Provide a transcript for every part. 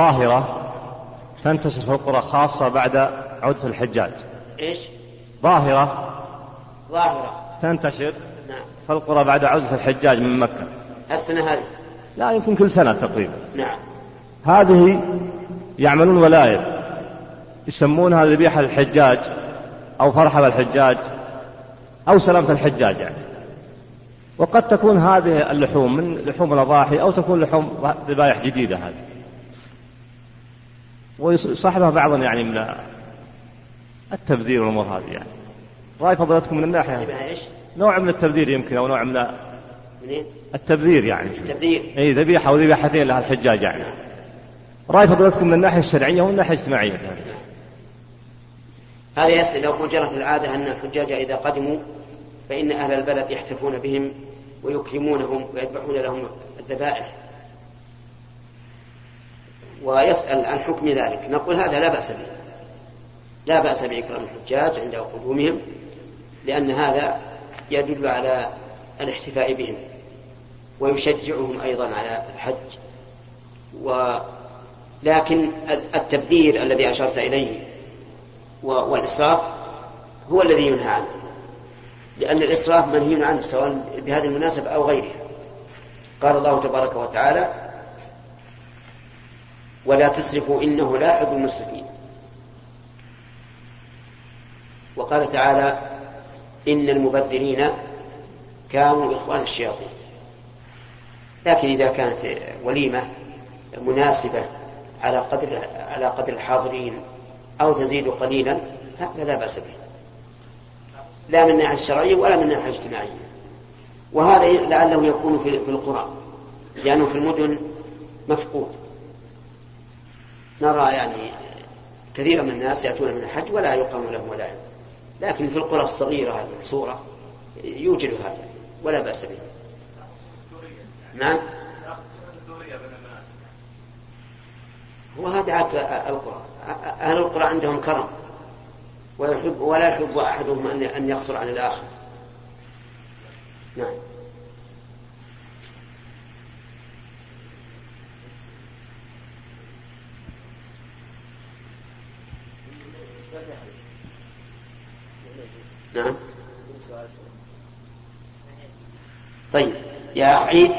ظاهرة تنتشر في القرى خاصة بعد عودة الحجاج. إيش؟ ظاهرة ظاهرة. تنتشر نعم. في القرى بعد عودة الحجاج من مكة. السنة هذه؟ لا يمكن كل سنة تقريبا. نعم. هذه يعملون ولايم يسمونها ذبيحة الحجاج أو فرحة بالحجاج أو سلامة الحجاج يعني. وقد تكون هذه اللحوم من لحوم الأضاحي أو تكون لحوم ذبائح جديدة هذه. ويصاحبها بعض يعني من التبذير والأمور هذه يعني. رأي فضلتكم من الناحية. يبقى إيش؟ نوع من التبذير يمكن أو نوع من منين؟ التبذير يعني. تبذير إي ذبيحة أو ذبيحتين لها الحجاج يعني. رأي فضلتكم من الناحية الشرعية ومن الناحية الاجتماعية هذا يسأل لو جرت العادة أن الحجاج إذا قدموا فإن أهل البلد يحتفون بهم ويكرمونهم ويذبحون لهم الذبائح. ويسأل عن حكم ذلك. نقول هذا لا بأس به. لا بأس بإكرام الحجاج عند قدومهم لأن هذا يدل على الاحتفاء بهم ويشجعهم أيضا على الحج. ولكن التبذير الذي أشرت إليه والإسراف هو الذي ينهى عنه. لأن الإسراف منهي عنه سواء بهذه المناسبة أو غيرها. قال الله تبارك وتعالى ولا تسرفوا إنه لا يحب المسرفين. وقال تعالى إن المبذرين كانوا إخوان الشياطين. لكن إذا كانت وليمة مناسبة على قدر على قدر الحاضرين أو تزيد قليلا هذا لا بأس به. لا من الناحية الشرعية ولا من الناحية الاجتماعية وهذا لعله يكون في القرى لأنه في المدن مفقود. نرى يعني كثيرا من الناس يأتون من الحج ولا يقام لهم ولا علم لكن في القرى الصغيرة المحصورة يوجد هذا ولا بأس به. نعم؟ هو هذا عاد القرى. أهل القرى عندهم كرم ويحب ولا يحب أحدهم أن يقصر عن الآخر. نعم. طيب يا أخ عيد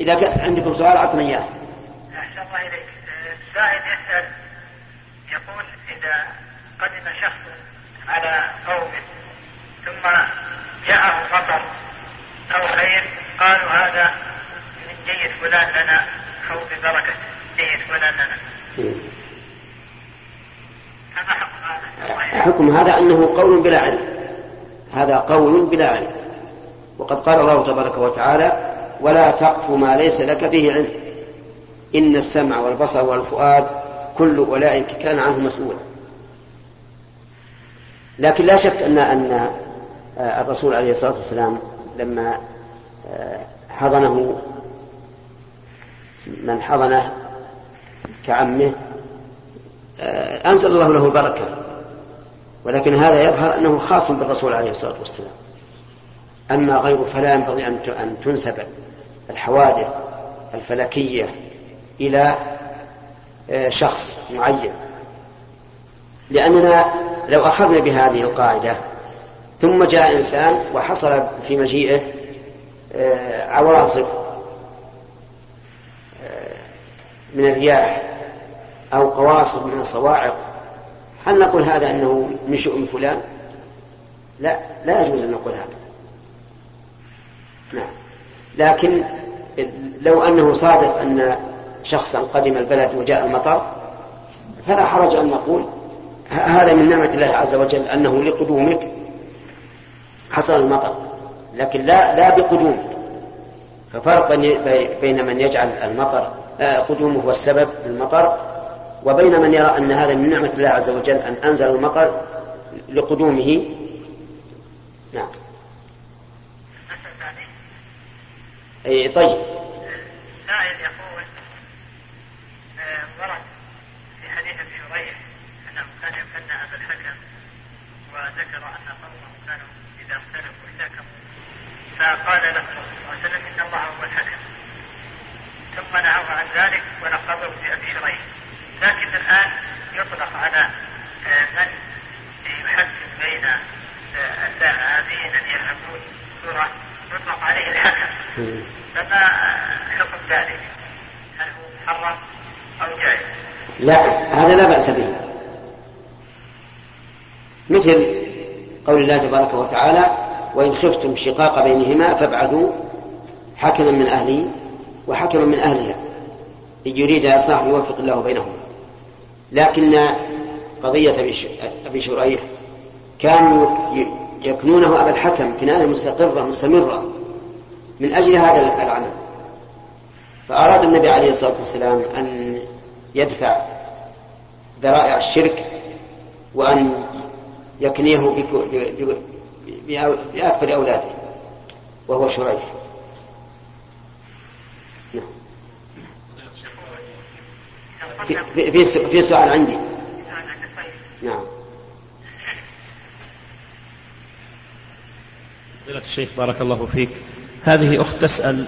إذا كان عندكم سؤال أعطنا إياه. أحسن الله إليك. السائل يسأل يقول إذا قدم شخص على قوم ثم جاءه مطر أو خير قالوا هذا من جيد فلان لنا أو ببركة جيد فلان لنا. هذا حكم هذا؟ حكم هذا أنه قول بلا علم. هذا قول بلا علم. وقد قال الله تبارك وتعالى ولا تقف ما ليس لك به علم. إن السمع والبصر والفؤاد كل أولئك كان عنه مسؤولا. لكن لا شك أن أن الرسول عليه الصلاة والسلام لما حضنه من حضنه كعمه أنزل الله له البركة. ولكن هذا يظهر أنه خاص بالرسول عليه الصلاة والسلام. أما غيره فلا ينبغي أن تنسب الحوادث الفلكية إلى شخص معين. لأننا لو أخذنا بهذه القاعدة ثم جاء إنسان وحصل في مجيئه عواصف من الرياح أو قواصف من الصواعق. هل نقول هذا أنه من شؤم فلان؟ لا لا يجوز أن نقول هذا. نعم. لكن لو أنه صادف أن شخصا قدم البلد وجاء المطر فلا حرج أن نقول هذا من نعمة الله عز وجل أنه لقدومك حصل المطر. لكن لا لا بقدومك ففرق بين من يجعل المطر قدومه هو السبب للمطر وبين من يرى أن هذا من نعمة الله عز وجل أن أنزل المطر لقدومه. نعم. أي طيب. سائل يقول ورد في حديث أبي هريرة انه كان يكنى أبا الحكم وذكر أن قومه كانوا إذا اختلفوا احتكموا. فقال له صلى الله عليه وسلم إن الله هو الحكم. ثم ومنعوه عن ذلك ولقبه بأبي شريح لكن الآن يطلق على آه، من يحكم بين آه، اللاعبين أن يلعبون كرة يطلق عليه الحكم. فما حكم ذلك؟ هل هو محرم أو جائز؟ لا هذا لا بأس به مثل قول الله تبارك وتعالى وإن خفتم شقاق بينهما فابعثوا حكما من أهله وحكما من أهلها إن يريد إصلاح يوفق الله بينهما لكن قضية أبي شريح كانوا يكنونه أبا الحكم كناية مستقرة مستمرة من أجل هذا العمل فأراد النبي عليه الصلاة والسلام أن يدفع ذرائع الشرك وأن يكنيه بأكبر أولاده وهو شريح. نعم. في, في, في سؤال عندي. نعم. فضيلة الشيخ بارك الله فيك. هذه أخت تسأل.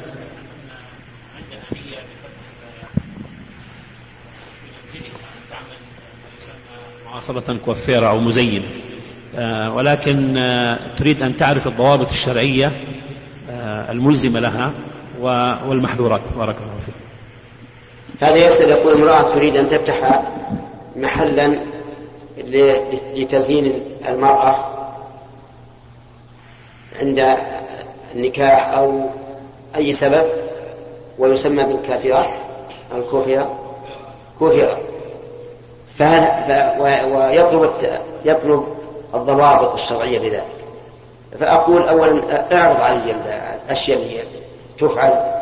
معاصرة كوفيرة أو مزين آه، ولكن آه، تريد أن تعرف الضوابط الشرعية آه، الملزمة لها والمحظورات بارك الله فيك. هذا يسأل يقول امرأة تريد أن تفتح محلا لتزيين المرأة عند النكاح أو أي سبب ويسمى بالكافرة الكوفرة كوفرة فهل ويطلب يطلب الضوابط الشرعية لذلك فأقول أولا أعرض علي الأشياء اللي تفعل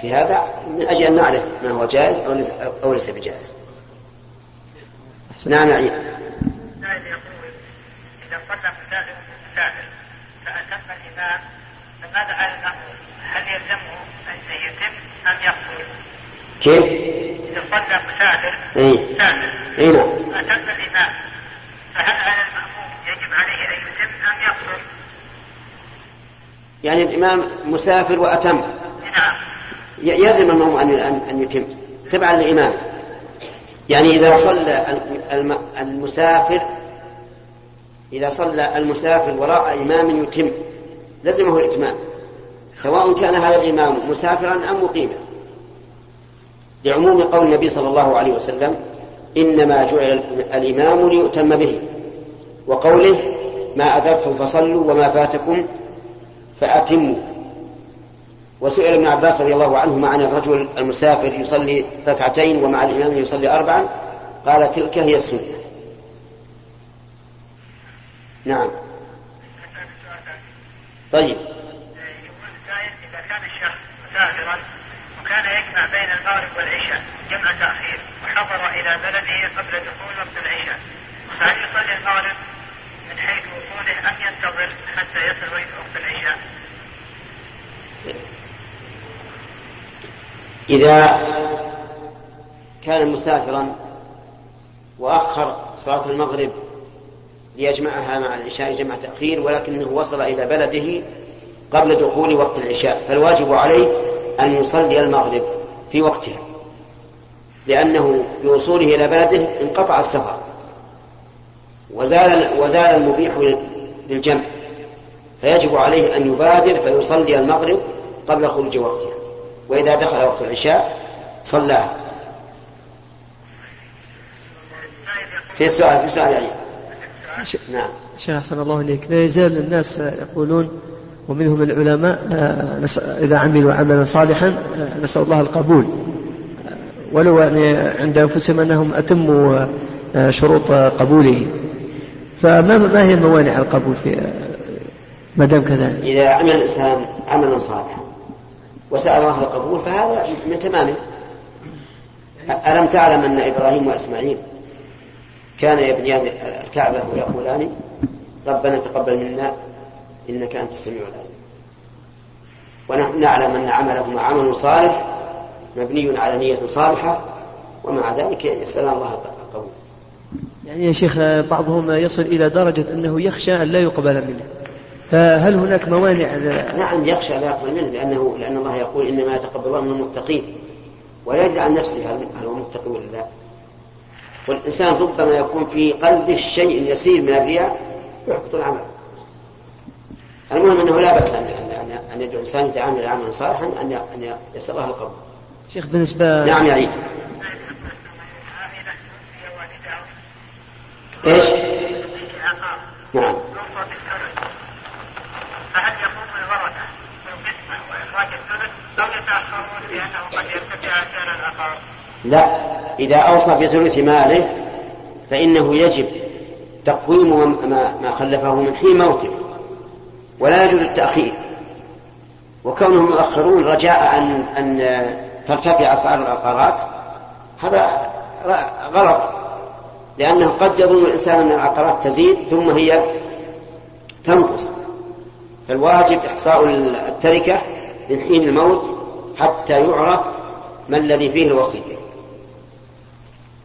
في هذا من أجل أن نعرف ما هو جائز أو ليس بجائز. نعم يقول إذا فأتم الإمام فماذا على المأمور؟ هل يلزمه أن يتم أم يقصر؟ كيف؟ إذا صلى مسافر إيه؟ مسافر إيه نعم أتم الإمام فهل على المأمور يجب عليه أن يتم أم يقصر؟ يعني الإمام مسافر وأتم نعم يلزم المأموم أن أن يتم تبعا لإمامه يعني إذا صلى المسافر إذا صلى المسافر وراء إمام يتم لزمه الإتمام سواء كان هذا الإمام مسافرا أم مقيما. لعموم قول النبي صلى الله عليه وسلم إنما جعل الإمام ليؤتم به وقوله ما أدركتم فصلوا وما فاتكم فأتموا. وسئل ابن عباس رضي الله عنهما عن الرجل المسافر يصلي ركعتين ومع الإمام يصلي أربعا قال تلك هي السنة. نعم. طيب إذا كان الشخص مسافرا وكان يجمع بين المغرب والعشاء جمع تأخير وحضر إلى بلده قبل دخول وقت العشاء فهل يصلي المغرب من حيث وصوله أم ينتظر حتى يصل وقت العشاء؟ إذا كان مسافرا وأخر صلاة المغرب ليجمعها مع العشاء جمع تأخير ولكنه وصل إلى بلده قبل دخول وقت العشاء. فالواجب عليه أن يصلي المغرب في وقتها لأنه بوصوله إلى بلده انقطع السفر وزال وزال المبيح للجمع. فيجب عليه أن يبادر فيصلي المغرب قبل خروج وقتها وإذا دخل وقت العشاء صلاها. في السؤال في السؤال يعني. نعم. شيخ أحسن الله إليك. لا يزال الناس يقولون ومنهم العلماء آه، إذا عملوا عملا صالحا آه، نسأل الله القبول. ولو يعني عند أنفسهم أنهم أتموا آه، شروط قبوله. فما ما هي الموانع القبول في ما دام كذلك؟ إذا عمل الإنسان عملا صالحا وسأل الله القبول فهذا من تمامه. ألم تعلم أن إبراهيم وإسماعيل كان يبنيان الكعبة ويقولان ربنا تقبل منا إنك أنت السميع العليم. ونحن نعلم أن عملهما عمل صالح مبني على نية صالحة ومع ذلك يسأل الله القبول يعني يا شيخ بعضهم يصل إلى درجة أنه يخشى أن لا يقبل منه. فهل هناك موانع؟ نعم يخشى لا يقبل منه لأنه لأن الله يقول إنما يتقبل الله من المتقين. ولا يدري عن نفسه هل هو متقي ولا لا. والإنسان ربما يكون في قلبه شيء يسير من الرياء يحبط العمل. المهم أنه لا بأس أن أن يدعو الإنسان إذا عمل عملا صالحا أن أن يسأل الله القبول. شيخ بالنسبة نعم يعيد إيش؟ نعم. فهل يقوم الورثة وإخراج الثلث أو يتأخرون لأنه قد يرتفع سعر العقار؟ لا. إذا أوصى بثلث ماله فإنه يجب تقويم ما, خلفه من حين موته ولا يجوز التأخير. وكونهم يؤخرون رجاء أن أن ترتفع أسعار العقارات هذا غلط لأنه قد يظن الإنسان أن العقارات تزيد ثم هي تنقص. فالواجب إحصاء التركة من حين الموت حتى يعرف ما الذي فيه الوصية.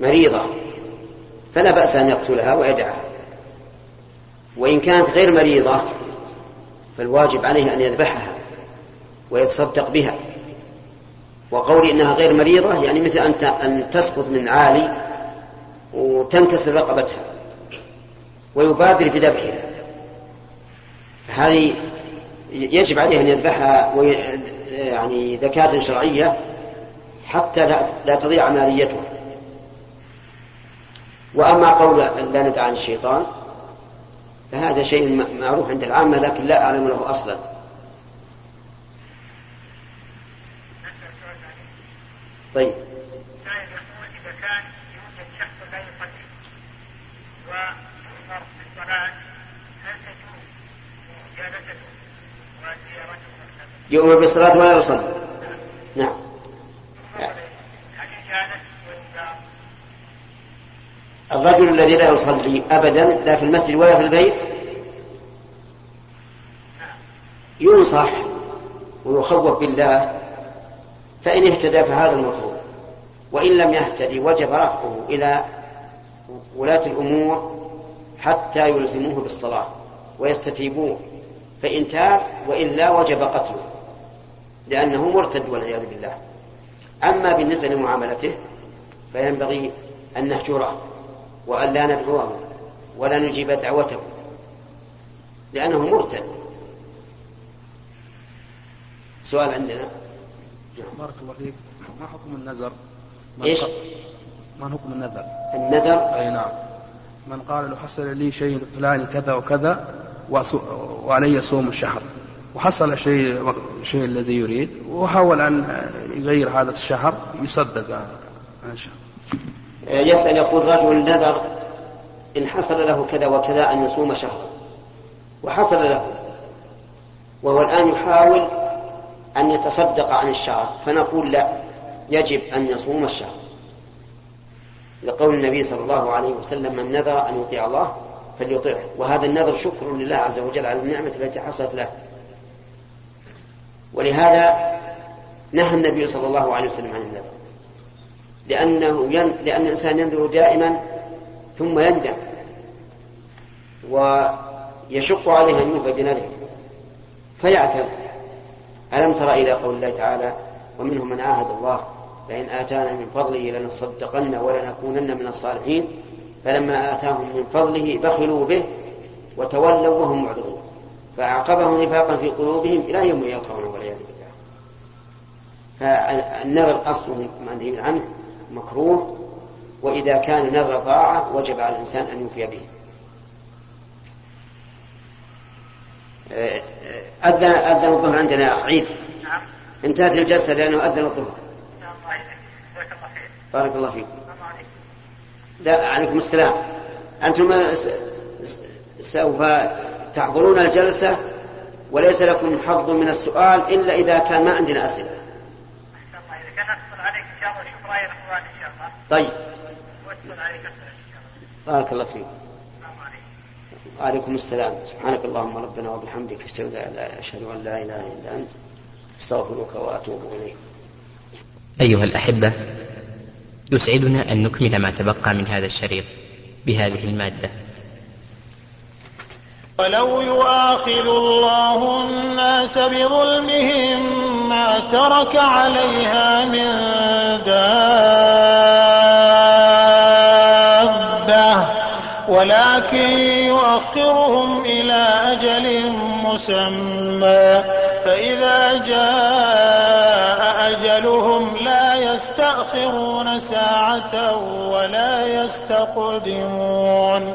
مريضة فلا بأس أن يقتلها ويدعها. وإن كانت غير مريضة فالواجب عليه أن يذبحها ويتصدق بها. وقولي إنها غير مريضة يعني مثل أن تسقط من عالي وتنكسر رقبتها ويبادر بذبحها. هذه يجب عليه أن يذبحها يعني زكاة شرعية حتى لا تضيع عمليته وأما قول لا ندع عن الشيطان فهذا شيء معروف عند العامة لكن لا أعلم له أصلا. طيب. يؤمر بالصلاة ولا يصلي؟ نعم. الرجل الذي لا يصلي أبدا لا في المسجد ولا في البيت ينصح ويخوف بالله فإن اهتدى فهذا المطلوب. وإن لم يهتدي وجب رفعه إلى ولاة الأمور حتى يلزموه بالصلاة ويستتيبوه. فإن تاب وإلا وجب قتله لأنه مرتد والعياذ بالله. أما بالنسبة لمعاملته فينبغي أن نهجره وأن لا ندعوه ولا نجيب دعوته لأنه مرتد. سؤال عندنا؟ بارك الله فيك. ما حكم النذر؟ إيش؟ ما حكم النذر؟ النذر؟ أي نعم. من قال لو حصل لي شيء فلاني كذا وكذا وعلي صوم الشهر. وحصل شيء الشيء الذي يريد وحاول أن يغير هذا الشهر يصدق عن شهر. يسأل يقول رجل نذر إن حصل له كذا وكذا أن يصوم شهرا. وحصل له. وهو الآن يحاول أن يتصدق عن الشهر فنقول لا يجب أن يصوم الشهر. لقول النبي صلى الله عليه وسلم من نذر أن يطيع الله فليطيعه. وهذا النذر شكر لله عز وجل على النعمة التي حصلت له. ولهذا نهى النبي صلى الله عليه وسلم عن النذر. لأنه ين... لأن الإنسان ينذر دائما ثم يندم ويشق عليه أن يوفى بنذره فيعثر ألم تر إلى قول الله تعالى ومنهم من عاهد الله لئن آتانا من فضله لنصدقن ولنكونن من الصالحين. فلما آتاهم من فضله بخلوا به وتولوا وهم معرضون. فأعقبهم نفاقا في قلوبهم إلى يوم يلقونه والعياذ بالله. فالنذر أصله منهي عنه. مكروه وإذا كان نذر طاعة وجب على الإنسان أن يوفي به. أذن أذن الظهر عندنا يا أخ عيد. نعم. انتهت الجلسة لأنه أذن الظهر. بارك الله فيك. لا عليكم السلام. أنتم سوف تحضرون الجلسة وليس لكم حظ من السؤال إلا إذا كان ما عندنا أسئلة. إذا كان عليك إن شاء الله نشوف راي الاخوان ان شاء الله طيب. بارك الله فيك. السلام عليكم وعليكم السلام. سبحانك اللهم ربنا وبحمدك أشهد أن لا أشهد أن لا إله إلا أنت أستغفرك وأتوب إليك. أيها الأحبة يسعدنا أن نكمل ما تبقى من هذا الشريط بهذه المادة. ولو يؤاخذ الله الناس بظلمهم ما ترك عليها من دابة. ولكن يؤخرهم إلى أجل مسمى. فإذا جاء أجلهم لا يستأخرون ساعة ولا يستقدمون.